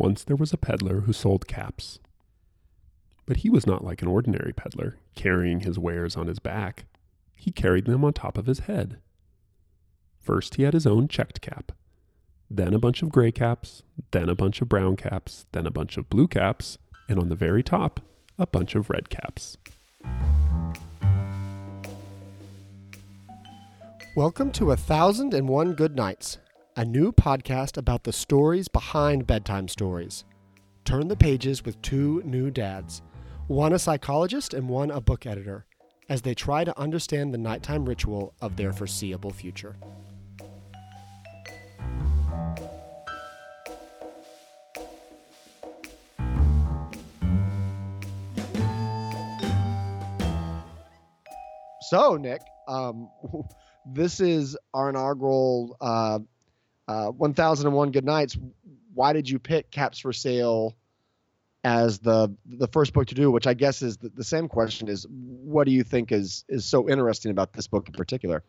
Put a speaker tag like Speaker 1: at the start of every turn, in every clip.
Speaker 1: Once there was a peddler who sold caps. But he was not like an ordinary peddler, carrying his wares on his back. He carried them on top of his head. First, he had his own checked cap, then a bunch of gray caps, then a bunch of brown caps, then a bunch of blue caps, and on the very top, a bunch of red caps.
Speaker 2: Welcome to A Thousand and One Good Nights, a new podcast about the stories behind bedtime stories. Turn the pages with two new dads, one a psychologist and one a book editor, as they try to understand the nighttime ritual of their foreseeable future. So, Nick, um, this is our inaugural uh, uh, 1001 Good Nights. Why did you pick Caps for Sale as the the first book to do? Which I guess is the, the same question: is what do you think is is so interesting about this book in particular?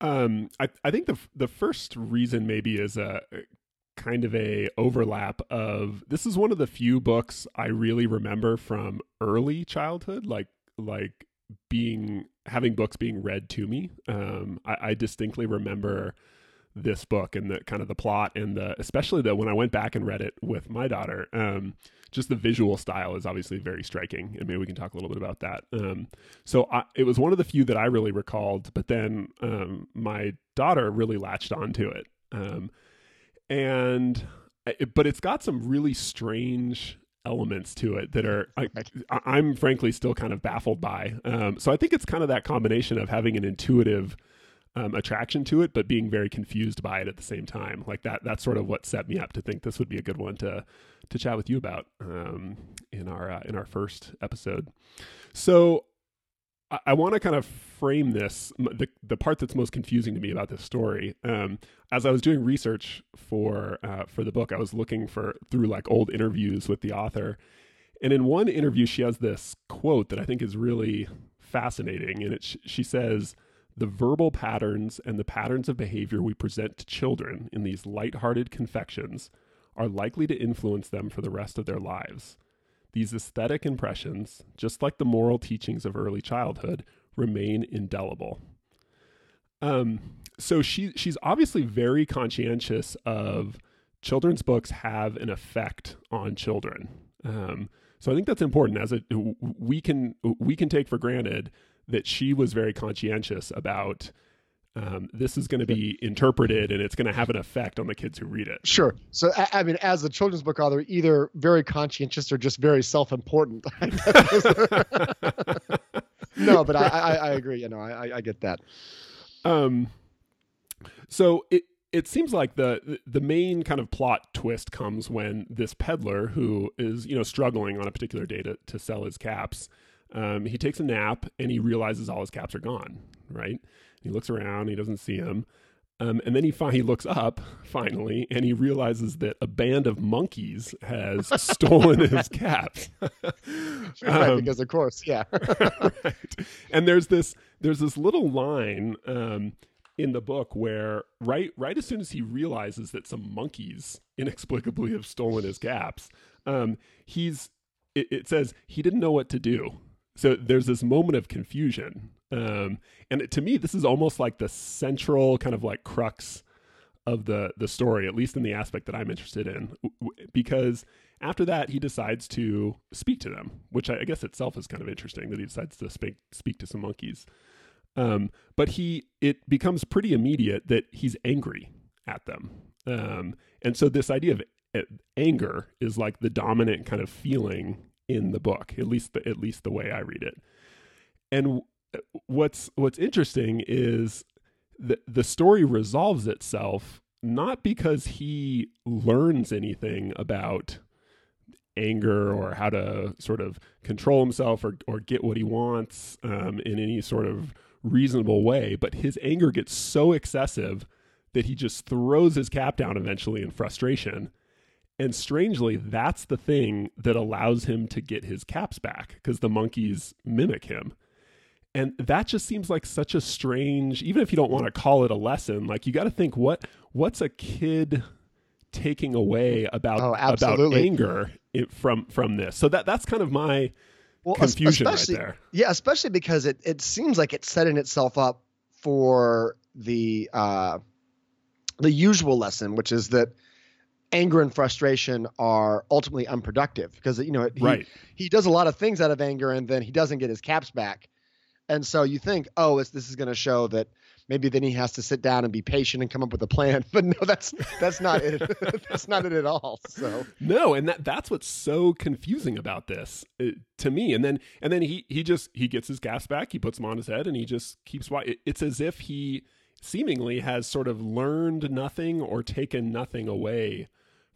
Speaker 1: Um, I I think the the first reason maybe is a kind of a overlap of this is one of the few books I really remember from early childhood, like like being having books being read to me. Um, I, I distinctly remember this book and the kind of the plot and the especially that when I went back and read it with my daughter, um, just the visual style is obviously very striking, and maybe we can talk a little bit about that. Um, so I, it was one of the few that I really recalled, but then um, my daughter really latched onto it, um, and but it's got some really strange elements to it that are I, am frankly still kind of baffled by. Um, so I think it's kind of that combination of having an intuitive um, attraction to it, but being very confused by it at the same time. Like that. That's sort of what set me up to think this would be a good one to to chat with you about um, in our uh, in our first episode. So I, I want to kind of frame this the the part that's most confusing to me about this story. Um, as I was doing research for uh, for the book, I was looking for through like old interviews with the author, and in one interview, she has this quote that I think is really fascinating, and it she says. The verbal patterns and the patterns of behavior we present to children in these light-hearted confections are likely to influence them for the rest of their lives. These aesthetic impressions, just like the moral teachings of early childhood, remain indelible. Um, so she she's obviously very conscientious of children's books have an effect on children. Um, so I think that's important. As a we can we can take for granted that she was very conscientious about um, this is going to be interpreted and it's going to have an effect on the kids who read it.
Speaker 2: Sure. So, I, mean, as a children's book author, either very conscientious or just very self-important. no, but I, I, I, agree. You know, I, I get that.
Speaker 1: Um, so it it seems like the the main kind of plot twist comes when this peddler who is you know struggling on a particular day to, to sell his caps, um, he takes a nap and he realizes all his caps are gone. Right he looks around, he doesn't see him. Um, and then he fi- he looks up finally, and he realizes that a band of monkeys has stolen his caps.
Speaker 2: right, um, because of course, yeah. right.
Speaker 1: And there's this there's this little line um, in the book where right right as soon as he realizes that some monkeys inexplicably have stolen his caps, um, he's it, it says he didn't know what to do. So there's this moment of confusion um, and to me, this is almost like the central kind of like crux of the the story, at least in the aspect that I'm interested in, because after that he decides to speak to them, which I, guess itself is kind of interesting that he decides to speak speak to some monkeys. Um, but he it becomes pretty immediate that he's angry at them, um, and so this idea of uh, anger is like the dominant kind of feeling in the book, at least the, at least the way I read it. And what's what's interesting is that the story resolves itself not because he learns anything about anger or how to sort of control himself or, or get what he wants um, in any sort of reasonable way, but his anger gets so excessive that he just throws his cap down eventually in frustration. And strangely, that's the thing that allows him to get his caps back because the monkeys mimic him and that just seems like such a strange even if you don't want to call it a lesson like you got to think what what's a kid taking away about
Speaker 2: Oh,
Speaker 1: about anger from from this. So that that's kind of my
Speaker 2: well,
Speaker 1: confusion right there.
Speaker 2: Yeah, especially because it, it seems like it's setting itself up for the uh, the usual lesson, which is that anger and frustration are ultimately unproductive because you know he,
Speaker 1: right.
Speaker 2: he does a lot of things out of anger and then he doesn't get his caps back, and so you think, oh, it's, this is going to show that maybe then he has to sit down and be patient and come up with a plan, but no, that's that's not it. that's not it at all. So
Speaker 1: No, and that that's what's so confusing about this uh, to me. And then and then he he just he gets his gas back, he puts them on his head, and he just keeps it- It's as if he seemingly has sort of learned nothing or taken nothing away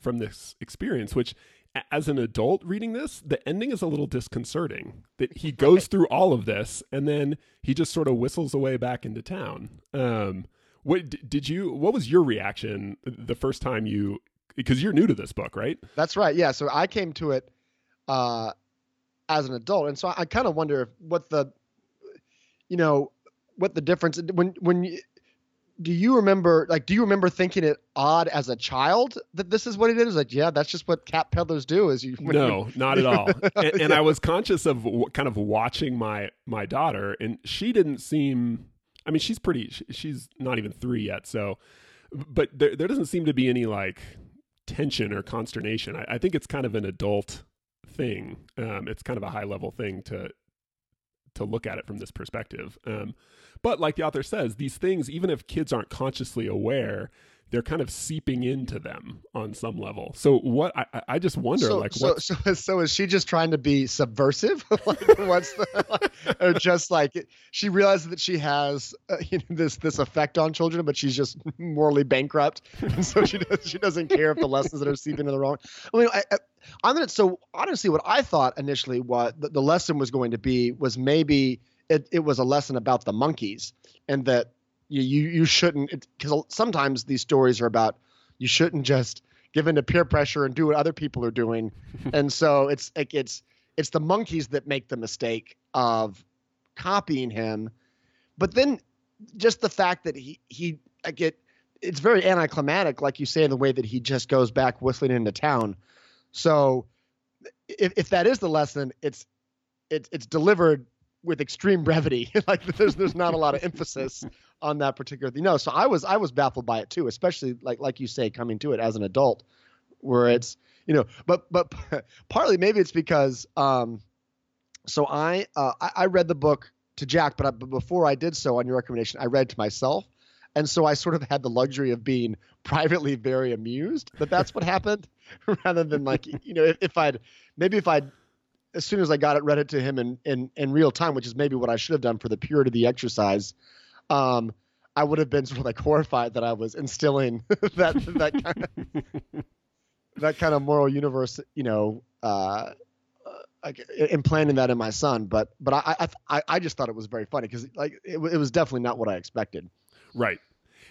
Speaker 1: from this experience. Which, as an adult reading this, the ending is a little disconcerting. That he goes through all of this and then he just sort of whistles away back into town. Um, what did you? What was your reaction the first time you? Because you're new to this book, right?
Speaker 2: That's right. Yeah. So I came to it uh, as an adult, and so I, kind of wonder if what the, you know, what the difference when when you, do you remember like do you remember thinking it odd as a child that this is what it is? Like, yeah, that's just what cat peddlers do. Is you
Speaker 1: no, not at all. And, and I was conscious of w- kind of watching my my daughter, and she didn't seem. I mean, she's pretty. sh- She's not even three yet, so. But there there doesn't seem to be any like tension or consternation. I, I think it's kind of an adult thing. Um, it's kind of a high level thing to to look at it from this perspective. Um, but like the author says, these things, even if kids aren't consciously aware, they're kind of seeping into them on some level. So what I, I- just wonder,
Speaker 2: so,
Speaker 1: like,
Speaker 2: so,
Speaker 1: what
Speaker 2: so, so is she just trying to be subversive? like, what's the, or just like she realizes that she has uh, you know, this this effect on children, but she's just morally bankrupt, and so she does, she doesn't care if the lessons that are seeping in the wrong. I mean, I, I, I'm gonna. So honestly, what I thought initially, what the, the lesson was going to be was maybe it, it was a lesson about the monkeys, and that you you, you shouldn't because sometimes these stories are about you shouldn't just give in to peer pressure and do what other people are doing. And so it's like it's it's the monkeys that make the mistake of copying him. But then just the fact that he he I get it's very anticlimactic like you say in the way that he just goes back whistling into town. So if, if that is the lesson it's it's it's delivered with extreme brevity. Like there's there's not a lot of emphasis on that particular thing. No so i was i was baffled by it too especially like like you say coming to it as an adult where it's you know but but partly maybe it's because um so i uh i, I read the book to jack but, I, but before i did so on your recommendation i read to myself. And so i sort of had the luxury of being privately very amused that that's what happened rather than like you know if, if i'd maybe if i'd as soon as i got it read it to him in in in real time which is maybe what i should have done for the purity of the exercise um I would have been sort of like horrified that I was instilling that that kind of that kind of moral universe, you know, uh, like implanting that in my son. But but I I I just thought it was very funny because like it, it was definitely not what I expected.
Speaker 1: Right.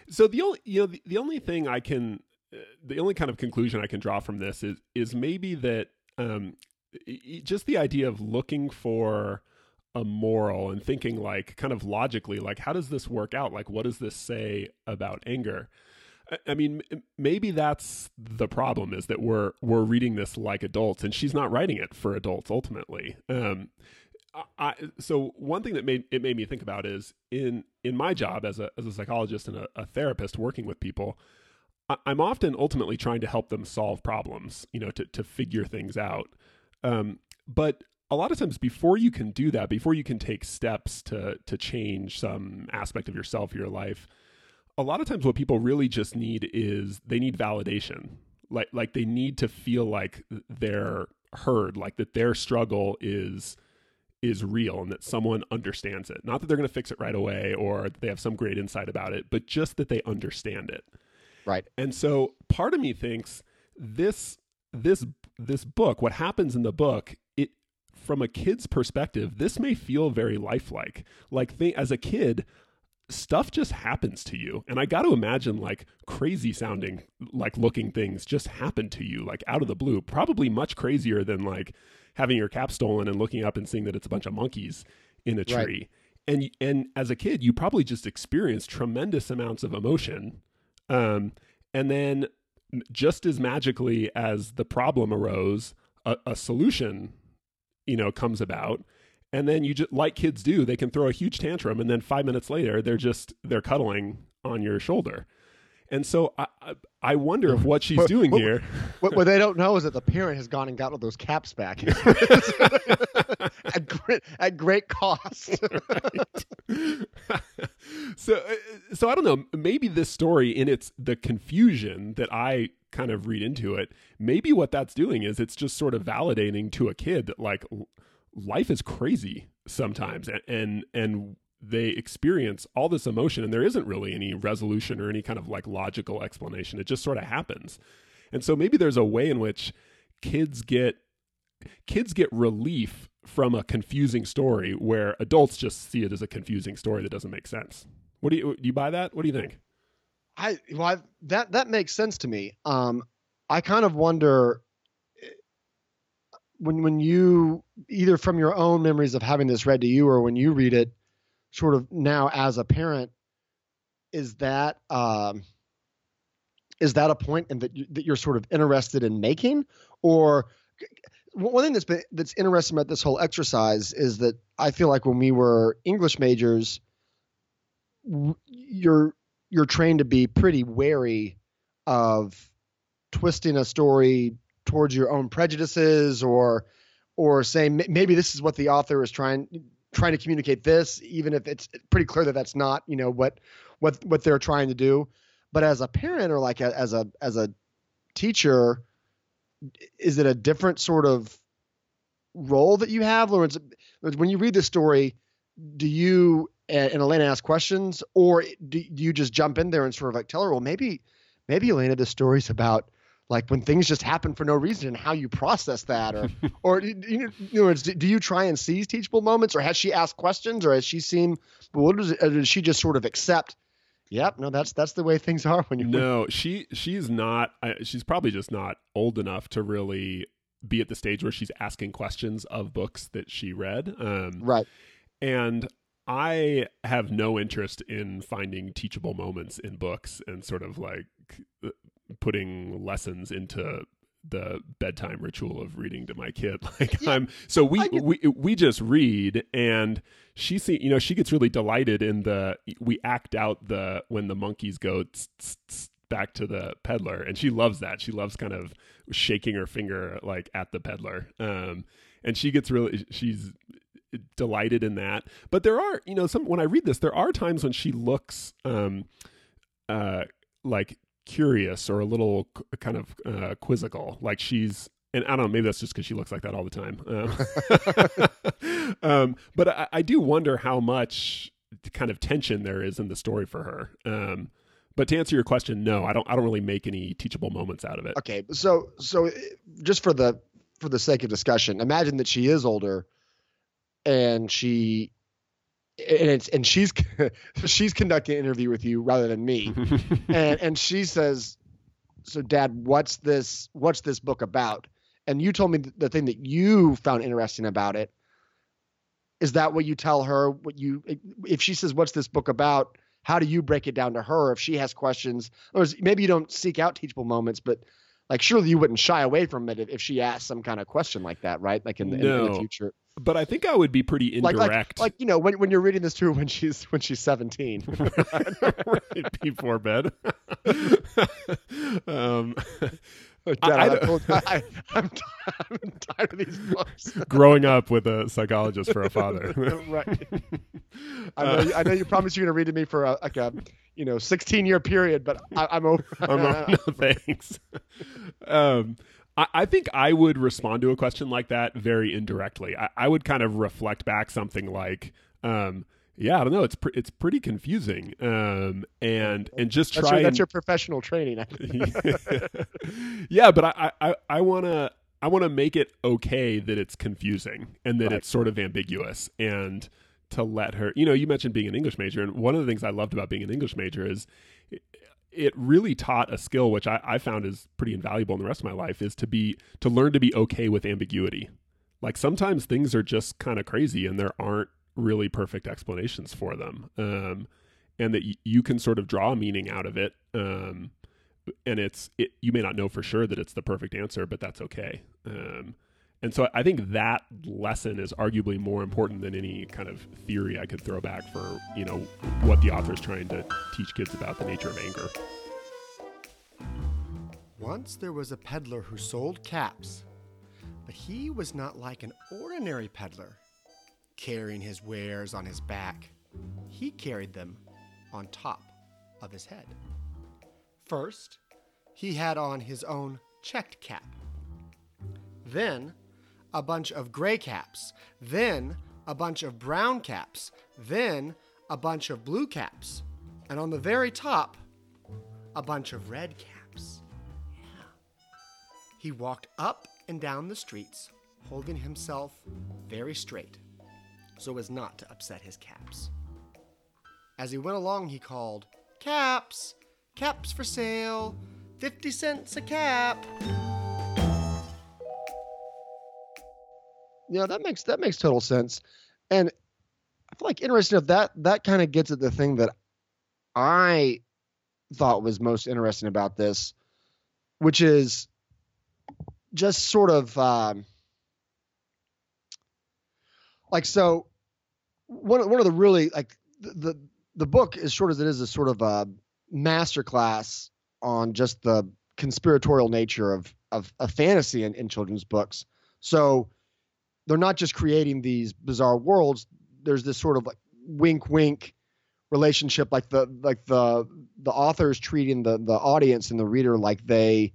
Speaker 1: So the only you know the, the only thing I can uh, the only kind of conclusion I can draw from this is is maybe that um just the idea of looking for a moral and thinking like kind of logically like how does this work out like what does this say about anger I- mean, maybe that's the problem is that we're we're reading this like adults, and she's not writing it for adults ultimately. Um, I, so one thing that made it made me think about is in in my job as a as a psychologist and a, a therapist working with people, I, I'm often ultimately trying to help them solve problems, you know, to to figure things out. Um, but a lot of times before you can do that, before you can take steps to to change some aspect of yourself, or your life, a lot of times what people really just need is they need validation. Like like they need to feel like they're heard, like that their struggle is is real and that someone understands it. Not that they're going to fix it right away or that they have some great insight about it, but just that they understand it.
Speaker 2: Right.
Speaker 1: And so part of me thinks this this this book, what happens in the book, it from a kid's perspective, this may feel very lifelike. Like they, as a kid, stuff just happens to you. And I got to imagine like crazy sounding, like looking things just happen to you, like out of the blue. Probably much crazier than like having your cap stolen and looking up and seeing that it's a bunch of monkeys in a tree.
Speaker 2: Right.
Speaker 1: And and as a kid, you probably just experience tremendous amounts of emotion, um, and then just as magically as the problem arose, a, a solution, you know, comes about. And then you just, like kids do, they can throw a huge tantrum, and then five minutes later, they're just they're cuddling on your shoulder. And so I, I wonder if what she's doing
Speaker 2: what,
Speaker 1: here.
Speaker 2: What, what, they don't know is that the parent has gone and got all those caps back at, great, at great cost.
Speaker 1: so, uh, so I don't know. Maybe this story, in its the confusion that I kind of read into it, maybe what that's doing is it's just sort of validating to a kid that like life is crazy sometimes, and and, and they experience all this emotion and there isn't really any resolution or any kind of like logical explanation. It just sort of happens. And so maybe there's a way in which kids get kids get relief from a confusing story where adults just see it as a confusing story that doesn't make sense. What do you do you buy that? What do you think?
Speaker 2: I well I, that that makes sense to me. Um I kind of wonder when when you either from your own memories of having this read to you or when you read it sort of now as a parent is that um, is that a point and that you, that you're sort of interested in making or one thing that's been that's interesting about this whole exercise is that I feel like when we were English majors you're you're trained to be pretty wary of twisting a story towards your own prejudices or or saying maybe this is what the author is trying trying to communicate this, even if it's pretty clear that that's not, you know, what what what they're trying to do. But as a parent or like a, as a as a teacher, is it a different sort of role that you have, Lawrence? When you read the story, do you and Elena ask questions, or do you just jump in there and sort of like tell her, well, maybe maybe Elena, this story's about like when things just happen for no reason and how you process that or or you know do you try and seize teachable moments or has she asked questions or has she seen what does, does she just sort of accept yep no that's that's the way things are when you
Speaker 1: no she she's not she's probably just not old enough to really be at the stage where she's asking questions of books that she read um,
Speaker 2: right.
Speaker 1: and I have no interest in finding teachable moments in books and sort of like putting lessons into the bedtime ritual of reading to my kid. Like yeah, I'm so we we we just read and she see you know she gets really delighted in the we act out the when the monkeys go tss, tss, tss, back to the peddler and she loves that. She loves kind of shaking her finger like at the peddler. Um and she gets really she's delighted in that. But there are, you know, some when I read this there are times when she looks um uh like curious or a little kind of uh, quizzical. Like she's, and I don't know, maybe that's just because she looks like that all the time. Um, um, but I, I, do wonder how much kind of tension there is in the story for her. Um, but to answer your question, no, I don't. I don't really make any teachable moments out of it.
Speaker 2: Okay, so so just for the for the sake of discussion, imagine that she is older, and she and it's and she's she's conducting an interview with you rather than me. And and she says so dad what's this what's this book about? And you told me the thing that you found interesting about it. Is that what you tell her? What you if she says what's this book about? How do you break it down to her if she has questions? Or maybe you don't seek out teachable moments but like surely you wouldn't shy away from it if she asked some kind of question like that right like in the, no. in the future
Speaker 1: but I think I would be pretty indirect.
Speaker 2: Like, like, like, you know, when, when you're reading this to her when she's when she's 17,
Speaker 1: right before bed. um,
Speaker 2: Dad, I, I, am tired of these books.
Speaker 1: growing up with a psychologist for a father,
Speaker 2: right? I know, um, I know you promised you're going to read to me for a, like a you know 16 year period, but I, am over. I'm
Speaker 1: over. No, thanks. Um, I, I think I would respond to a question like that very indirectly. I, I would kind of reflect back something like, um, yeah, I don't know. It's pre- it's pretty confusing, um, and and just try.
Speaker 2: That's your,
Speaker 1: and,
Speaker 2: that's your professional training.
Speaker 1: yeah, but I I, I want to I want to make it okay that it's confusing and that right. it's sort of ambiguous and to let her. You know, you mentioned being an English major, and one of the things I loved about being an English major is it really taught a skill which I, I found is pretty invaluable in the rest of my life is to be to learn to be okay with ambiguity. Like sometimes things are just kind of crazy and there aren't really perfect explanations for them, um, and that y- you can sort of draw a meaning out of it. Um, and it's it, you may not know for sure that it's the perfect answer, but that's okay. Um, and so I think that lesson is arguably more important than any kind of theory I could throw back for you know what the author is trying to teach kids about the nature of anger.
Speaker 3: Once there was a peddler who sold caps, but he was not like an ordinary peddler, carrying his wares on his back. He carried them on top of his head. First, he had on his own checked cap. Then, a bunch of gray caps. Then, a bunch of brown caps. Then, a bunch of blue caps. And on the very top, a bunch of red caps. Yeah. He walked up and down the streets, holding himself very straight so as not to upset his caps. As he went along, he called, Caps! Caps for sale! 50 cents a cap!
Speaker 2: Yeah, that makes that makes total sense. And I feel like interesting enough that that kind of gets at the thing that I thought was most interesting about this, which is just sort of um, like so one one of the really like the, the the book as short as it is is sort of a masterclass on just the conspiratorial nature of of, of fantasy in, in children's books. So they're not just creating these bizarre worlds. There's this sort of like wink wink relationship, like the like the the authors treating the the audience and the reader like they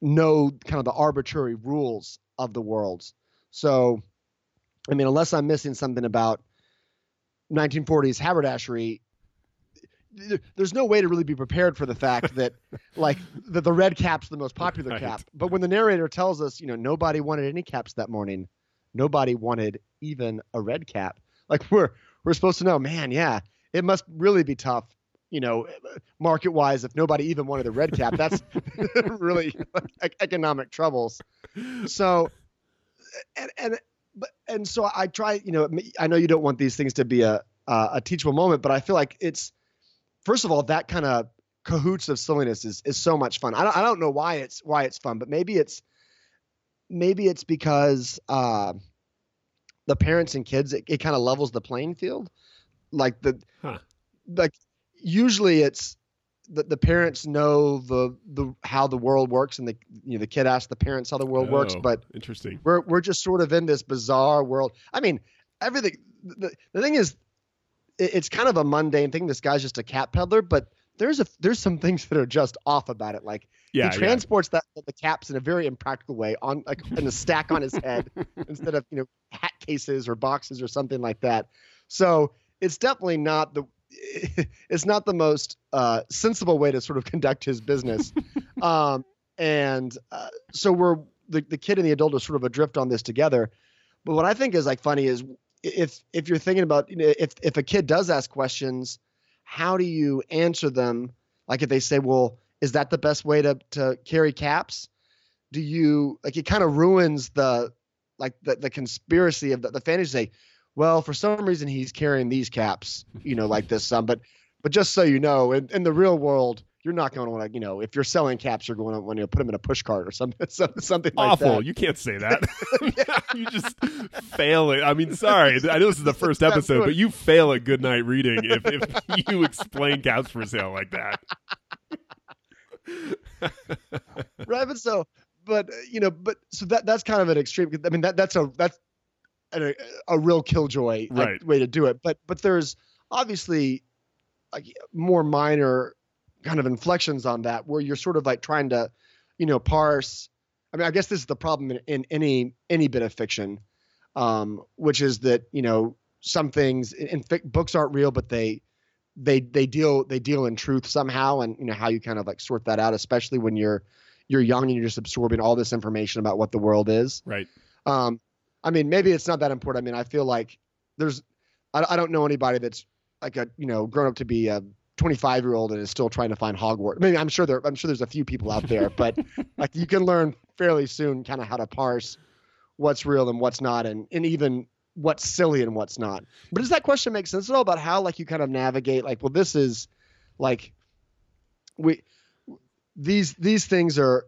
Speaker 2: know kind of the arbitrary rules of the worlds. So, I mean, unless I'm missing something about 1940s haberdashery, there's no way to really be prepared for the fact that like the, the red cap's the most popular
Speaker 1: Right.
Speaker 2: cap. But when the narrator tells us, you know, nobody wanted any caps that morning, nobody wanted even a red cap. Like we're we're supposed to know, man, yeah, it must really be tough, you know, market wise if nobody even wanted a red cap. That's really like, economic troubles. So and and but and so I try, you know, I know you don't want these things to be a uh, a teachable moment, but I feel like it's first of all that kind of cahoots of silliness is is so much fun. I don't I don't know why it's why it's fun, but maybe it's maybe it's because uh, the parents and kids it, it kind of levels the playing field. Like the
Speaker 1: Huh.
Speaker 2: like usually it's the, the parents know the the how the world works and the you know the kid asks the parents how the world works,
Speaker 1: Oh,
Speaker 2: but
Speaker 1: interesting.
Speaker 2: we're we're just sort of in this bizarre world. I mean, everything. The, the thing is, it's kind of a mundane thing. This guy's just a cat peddler, but there's a there's some things that are just off about it. Like
Speaker 1: Yeah,
Speaker 2: he transports that the caps in a very impractical way on like in a stack on his head instead of you know hat cases or boxes or something like that. So it's definitely not the it's not the most uh, sensible way to sort of conduct his business. um, and uh, so we're the, the kid and the adult are sort of adrift on this together. But what I think is like funny is if if you're thinking about you know, if if a kid does ask questions, how do you answer them? Like if they say, "Well, is that the best way to to carry caps?" Do you like it? Kind of ruins the like the, the conspiracy of the, the fantasy. Say, well, for some reason he's carrying these caps, you know, like this some, but but just so you know, in, in the real world, you're not going to want to, you know, if you're selling caps, you're going to want to put them in a push cart or something, something like
Speaker 1: Awful.
Speaker 2: that.
Speaker 1: You can't say that. you just fail it. I mean, sorry. I know this is the first episode, but you fail at good night reading if, if you explain caps for sale like that.
Speaker 2: right but so but uh, you know but so that that's kind of an extreme i mean that that's a that's a, a real killjoy like, way to do it but but there's obviously like more minor kind of inflections on that where you're sort of like trying to you know parse i mean i guess this is the problem in, in any any bit of fiction um which is that you know some things in, in fic- books aren't real but they they they deal they deal in truth somehow and you know how you kind of like sort that out especially when you're you're young and you're just absorbing all this information about what the world is
Speaker 1: Right.
Speaker 2: um i mean maybe it's not that important i mean i feel like there's i, I don't know anybody that's like a you know grown up to be a 25 year old and is still trying to find hogwarts. I mean i'm sure there i'm sure there's a few people out there but like you can learn fairly soon kind of how to parse what's real and what's not and and even what's silly and what's not. But does that question make sense at all about how like you kind of navigate like well this is like we these these things are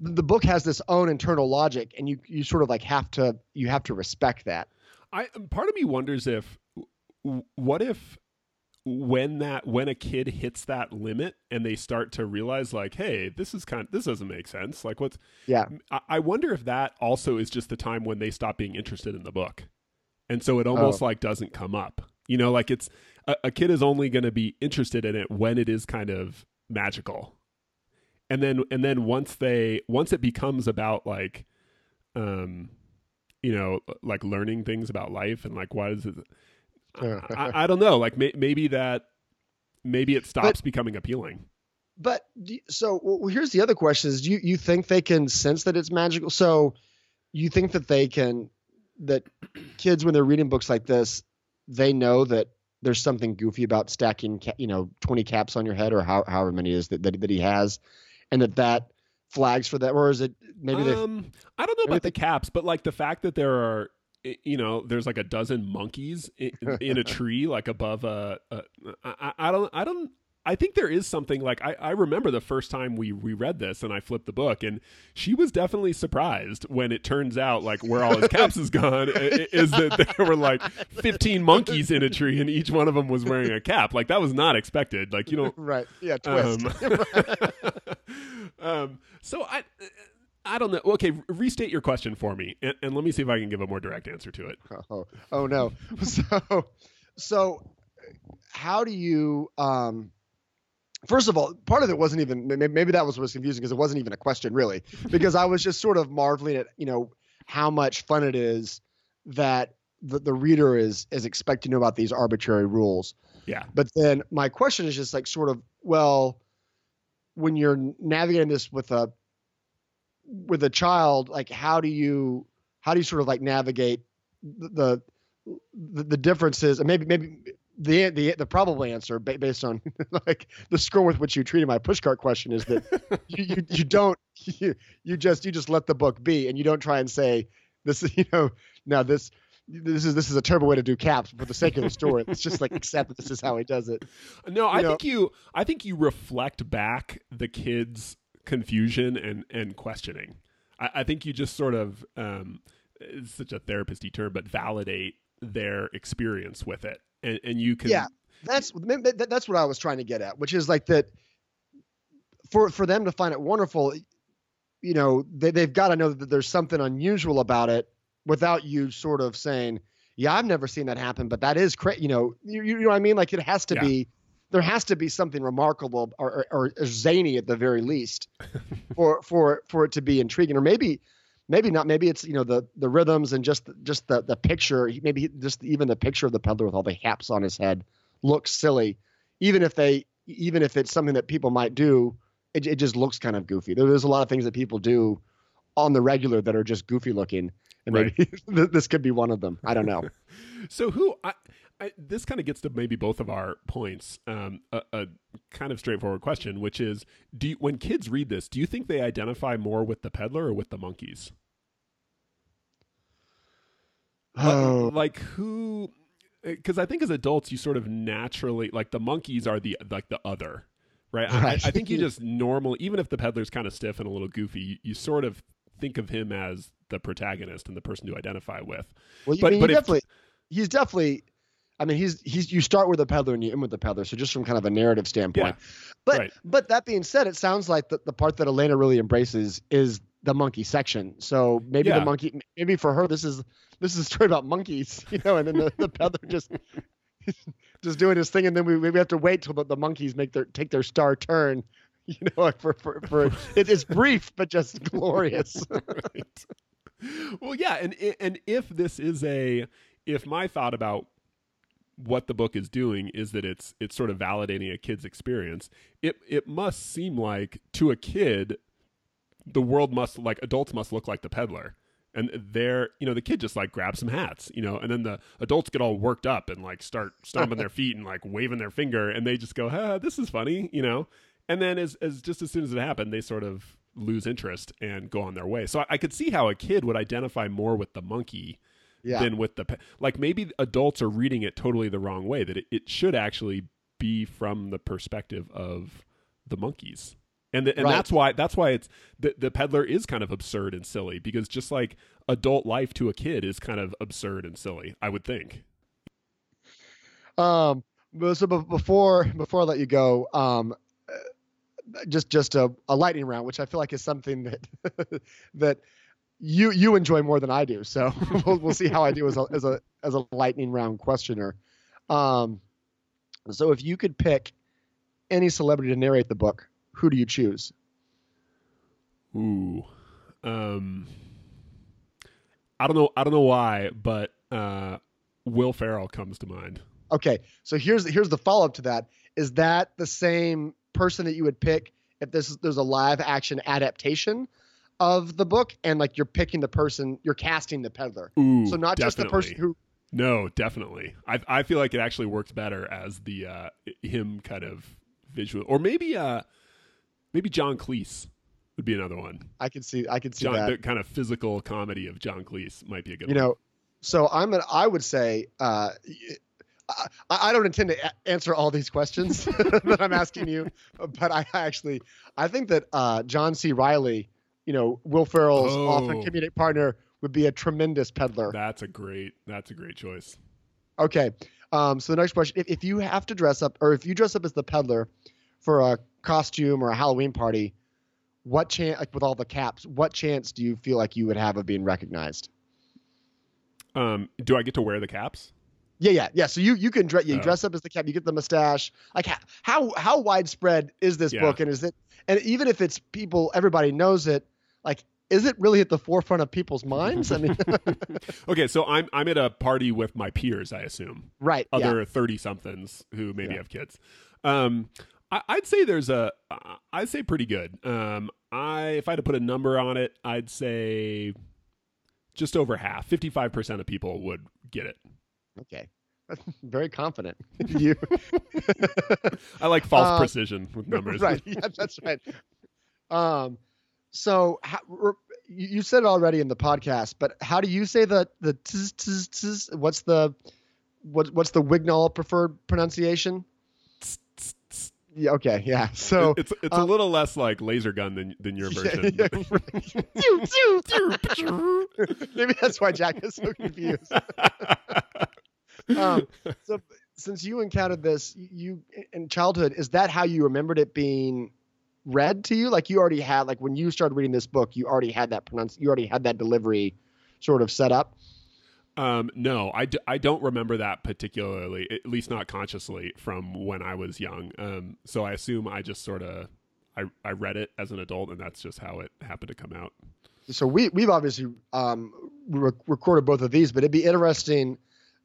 Speaker 2: the book has this own internal logic and you you sort of like have to you have to respect that.
Speaker 1: I part of me wonders if what if when that when a kid hits that limit and they start to realize like hey this is kind of, this doesn't make sense. Like what's
Speaker 2: yeah.
Speaker 1: I, I wonder if that also is just the time when they stop being interested in the book. And so it almost
Speaker 2: Oh.
Speaker 1: like doesn't come up. You know like it's a, a kid is only going to be interested in it when it is kind of magical. And then and then once they once it becomes about like um you know like learning things about life and like why does it I, I don't know. Like may, maybe that maybe it stops becoming appealing.
Speaker 2: But so well, here's the other question is do you, you think they can sense that it's magical? So you think that they can that kids when they're reading books like this they know that there's something goofy about stacking you know 20 caps on your head or how, however many it is that, that, that he has and that that flags for that? Or is it maybe they
Speaker 1: um, I don't know about the caps, but like the fact that there are, you know, there's like a dozen monkeys in, in a tree, like above a. a I, I don't. I don't. I think there is something like I, I remember the first time we we read this and I flipped the book and she was definitely surprised when it turns out like where all his caps is gone is that there were like 15 monkeys in a tree and each one of them was wearing a cap like that was not expected like you don't
Speaker 2: right yeah twist
Speaker 1: um, um, so I, I don't know. Okay, restate your question for me, and, and let me see if I can give a more direct answer to it.
Speaker 2: oh, oh no so so how do you um first of all part of it wasn't even may- maybe that was what was confusing because it wasn't even a question really because i was just sort of marveling at you know how much fun it is that the, the reader is is expecting to know about these arbitrary rules
Speaker 1: Yeah.
Speaker 2: but then my question is just like sort of well when you're navigating this with a with a child like how do you how do you sort of like navigate the the, the differences? And maybe maybe the the the probable answer based on like the score with which you treated my pushcart question is that you, you you don't you, you just you just let the book be and you don't try and say this is you know now this this is this is a terrible way to do caps for the sake of the story. It's just like accept that this is how he does it.
Speaker 1: No, I
Speaker 2: know-
Speaker 1: think you. I think you reflect back the kids' confusion and and questioning. I, I think you just sort of. Um, it's such a therapisty term, but validate their experience with it, and and you can.
Speaker 2: Yeah. that's that's what I was trying to get at, which is like that for for them to find it wonderful, you know, they they've got to know that there's something unusual about it without you sort of saying, "Yeah, I've never seen that happen," but that is crazy. You know, you, you know what I mean? Like it has to
Speaker 1: Yeah.
Speaker 2: be there has to be something remarkable or, or, or zany at the very least for for for it to be intriguing, or maybe. Maybe not. Maybe it's you know the the rhythms and just just the the picture. Maybe just even the picture of the peddler with all the caps on his head looks silly, even if they even if it's something that people might do. It, it just looks kind of goofy. There's a lot of things that people do on the regular that are just goofy looking, and
Speaker 1: Right.
Speaker 2: maybe this could be one of them. I don't know.
Speaker 1: So who? I, I, this kind of gets to maybe both of our points. Um, a, a kind of straightforward question, which is: Do you, when kids read this, do you think they identify more with the peddler or with the monkeys? Like-
Speaker 2: Oh,
Speaker 1: like who? Because I think as adults, you sort of naturally like the monkeys are the like the other, right? I-
Speaker 2: Right.
Speaker 1: I, I think you just normal, even if the peddler's kind of stiff and a little goofy, you, you sort of think of him as the protagonist and the person to identify with.
Speaker 2: well, you,
Speaker 1: but-
Speaker 2: mean,
Speaker 1: but if-
Speaker 2: definitely, he's definitely. I mean, he's he's you start with the peddler and you end with the peddler. So just from kind of a narrative standpoint, but
Speaker 1: right.
Speaker 2: but that being said, it sounds like the, the part that Elena really embraces is the monkey section. So maybe
Speaker 1: Yeah.
Speaker 2: the monkey, maybe for her, this is this is a story about monkeys, you know, and then the, the peddler just just doing his thing, and then we we have to wait till the, the monkeys make their take their star turn, you know, for for, for it's brief but just glorious.
Speaker 1: right. Well, yeah, and and if this is a if my thought about what the book is doing is that it's it's sort of validating a kid's experience, it it must seem like to a kid the world must like adults must look like the peddler. And they're, you know, the kid just like grabs some hats, you know, and then the adults get all worked up and like start stomping their feet and like waving their finger, and they just go, "Ah, this is funny," you know. And then as as just as soon as it happened, they sort of lose interest and go on their way. So I, I could see how a kid would identify more with the monkey
Speaker 2: yeah,
Speaker 1: than with the like maybe adults are reading it totally the wrong way that it, it should actually be from the perspective of the monkeys. And, the, and
Speaker 2: Right.
Speaker 1: that's why that's why it's the, the peddler is kind of absurd and silly because just like adult life to a kid is kind of absurd and silly i would think.
Speaker 2: Um, so before before I let you go, um, uh, just just a, a lightning round, which I feel like is something that that you you enjoy more than I do. So we'll we'll see how I do as a as a as a lightning round questioner. Um, so if you could pick any celebrity to narrate the book, who do you choose?
Speaker 1: Ooh. Um I don't know I don't know why, but uh Will Ferrell comes to mind.
Speaker 2: Okay, so here's here's the follow up to that. Is that the same person that you would pick if this there's a live action adaptation of the book and like you're picking the person you're casting the peddler.
Speaker 1: Ooh.
Speaker 2: so not just the person who
Speaker 1: No, definitely. I I feel like it actually works better as the uh him kind of visual or maybe uh maybe John Cleese would be another one.
Speaker 2: I can see I can see
Speaker 1: John
Speaker 2: that.
Speaker 1: the kind of physical comedy of John Cleese might be a good
Speaker 2: you
Speaker 1: one.
Speaker 2: know, so I'm an, I would say uh, I, I don't intend to a- answer all these questions that I'm asking you, but I actually I think that uh, John C. Reilly, you know, Will Ferrell's
Speaker 1: Oh.
Speaker 2: often comedic partner, would be a tremendous peddler.
Speaker 1: That's a great that's a great choice.
Speaker 2: Okay. Um, so the next question: if, if you have to dress up, or if you dress up as the peddler for a costume or a Halloween party, what chance, like with all the caps, what chance do you feel like you would have of being recognized?
Speaker 1: Um do I get to wear the caps?
Speaker 2: Yeah, yeah, yeah. So you you can dress you
Speaker 1: Oh.
Speaker 2: dress up as the cap, you get the mustache. Like how how, how widespread is this
Speaker 1: Yeah.
Speaker 2: book, and is it? And even if it's people, everybody knows it. Like, is it really at the forefront of people's minds? I mean,
Speaker 1: Okay, so I'm I'm at a party with my peers, I assume.
Speaker 2: right?
Speaker 1: other thirty somethings who maybe
Speaker 2: Yeah.
Speaker 1: have kids. Um, I, I'd say there's a I'd say pretty good. Um, I if I had to put a number on it, I'd say just over half, fifty five percent of people would get it.
Speaker 2: Okay. Very confident. you
Speaker 1: I like false
Speaker 2: Uh,
Speaker 1: precision with numbers.
Speaker 2: right. Yeah, that's right. Um, so how, you you said it already in the podcast, but how do you say the the tz, tz, tz, what's the what what's the Wignall preferred pronunciation? Yeah. Okay. Yeah. So
Speaker 1: it's it's a
Speaker 2: um,
Speaker 1: little less like laser gun than than your version.
Speaker 2: Yeah, yeah, right. Pew, pew. Maybe that's why Jack is so confused. um, so since you encountered this you in childhood is that how you remembered it being read to you like you already had like when you started reading this book you already had that pronounce you already had that delivery sort of set up
Speaker 1: Um, no, I, d- I don't remember that particularly, at least not consciously from when I was young. Um, so I assume I just sort of I, I read it as an adult, and that's just how it happened to come out.
Speaker 2: so we we've obviously um, re- recorded both of these but it'd be interesting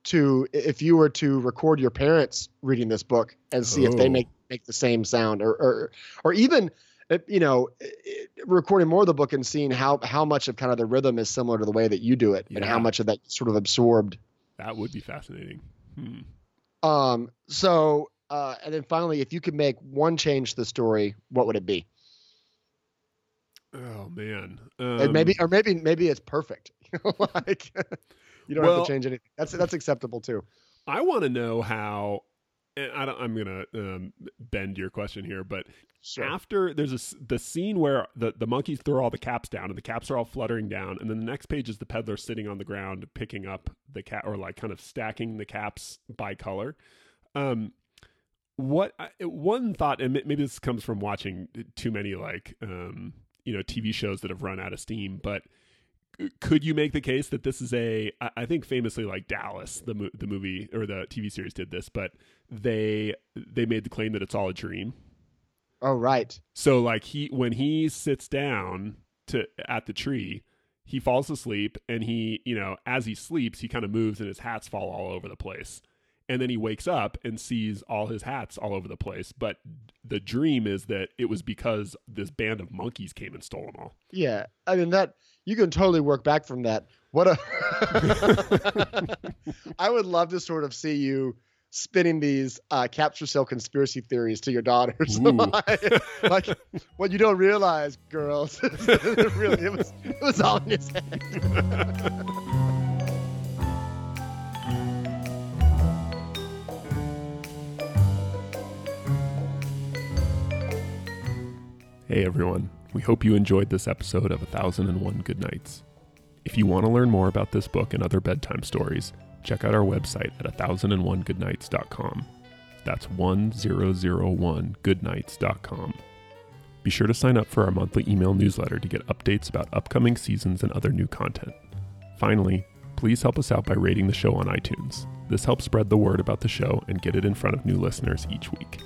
Speaker 2: to if you were to record your parents reading this book and see if they
Speaker 1: Oh.
Speaker 2: make make the same sound or or or even uh, you know uh, recording more of the book and seeing how how much of kind of the rhythm is similar to the way that you do it and how much of that sort of absorbed
Speaker 1: That would be fascinating. Hmm.
Speaker 2: um so uh and then finally if you could make one change to the story what would it be
Speaker 1: Oh man,
Speaker 2: and
Speaker 1: um,
Speaker 2: maybe or maybe maybe it's perfect like you don't
Speaker 1: Well-
Speaker 2: have to change anything that's that's acceptable too
Speaker 1: I want to know how. I don't, I'm gonna um, bend your question here, but
Speaker 2: sure.
Speaker 1: after there's a the scene where the the monkeys throw all the caps down and the caps are all fluttering down and then the next page is the peddler sitting on the ground picking up the cat or like kind of stacking the caps by color. Um what I, one thought and maybe this comes from watching too many like um you know tv shows that have run out of steam but could you make the case that this is a I think famously like Dallas the the movie or the TV series did this but they they made the claim that it's all a dream
Speaker 2: oh right
Speaker 1: so like he when he sits down to at the tree, he falls asleep and he, you know, as he sleeps, he kind of moves and his hats fall all over the place. And then he wakes up and sees all his hats all over the place. But the dream is that it was because this band of monkeys came and stole them all.
Speaker 2: Yeah, I mean that you can totally work back from that. What a! I would love to sort of see you spinning these uh, Caps for Sale conspiracy theories to your daughters. Like what you don't realize, girls. really, it was it was all in his head.
Speaker 1: Hey everyone, we hope you enjoyed this episode of 1001 Good Nights. If you want to learn more about this book and other bedtime stories, check out our website at 1001goodnights.com. That's 1001goodnights.com. Be sure to sign up for our monthly email newsletter to get updates about upcoming seasons and other new content. Finally, please help us out by rating the show on iTunes. This helps spread the word about the show and get it in front of new listeners each week.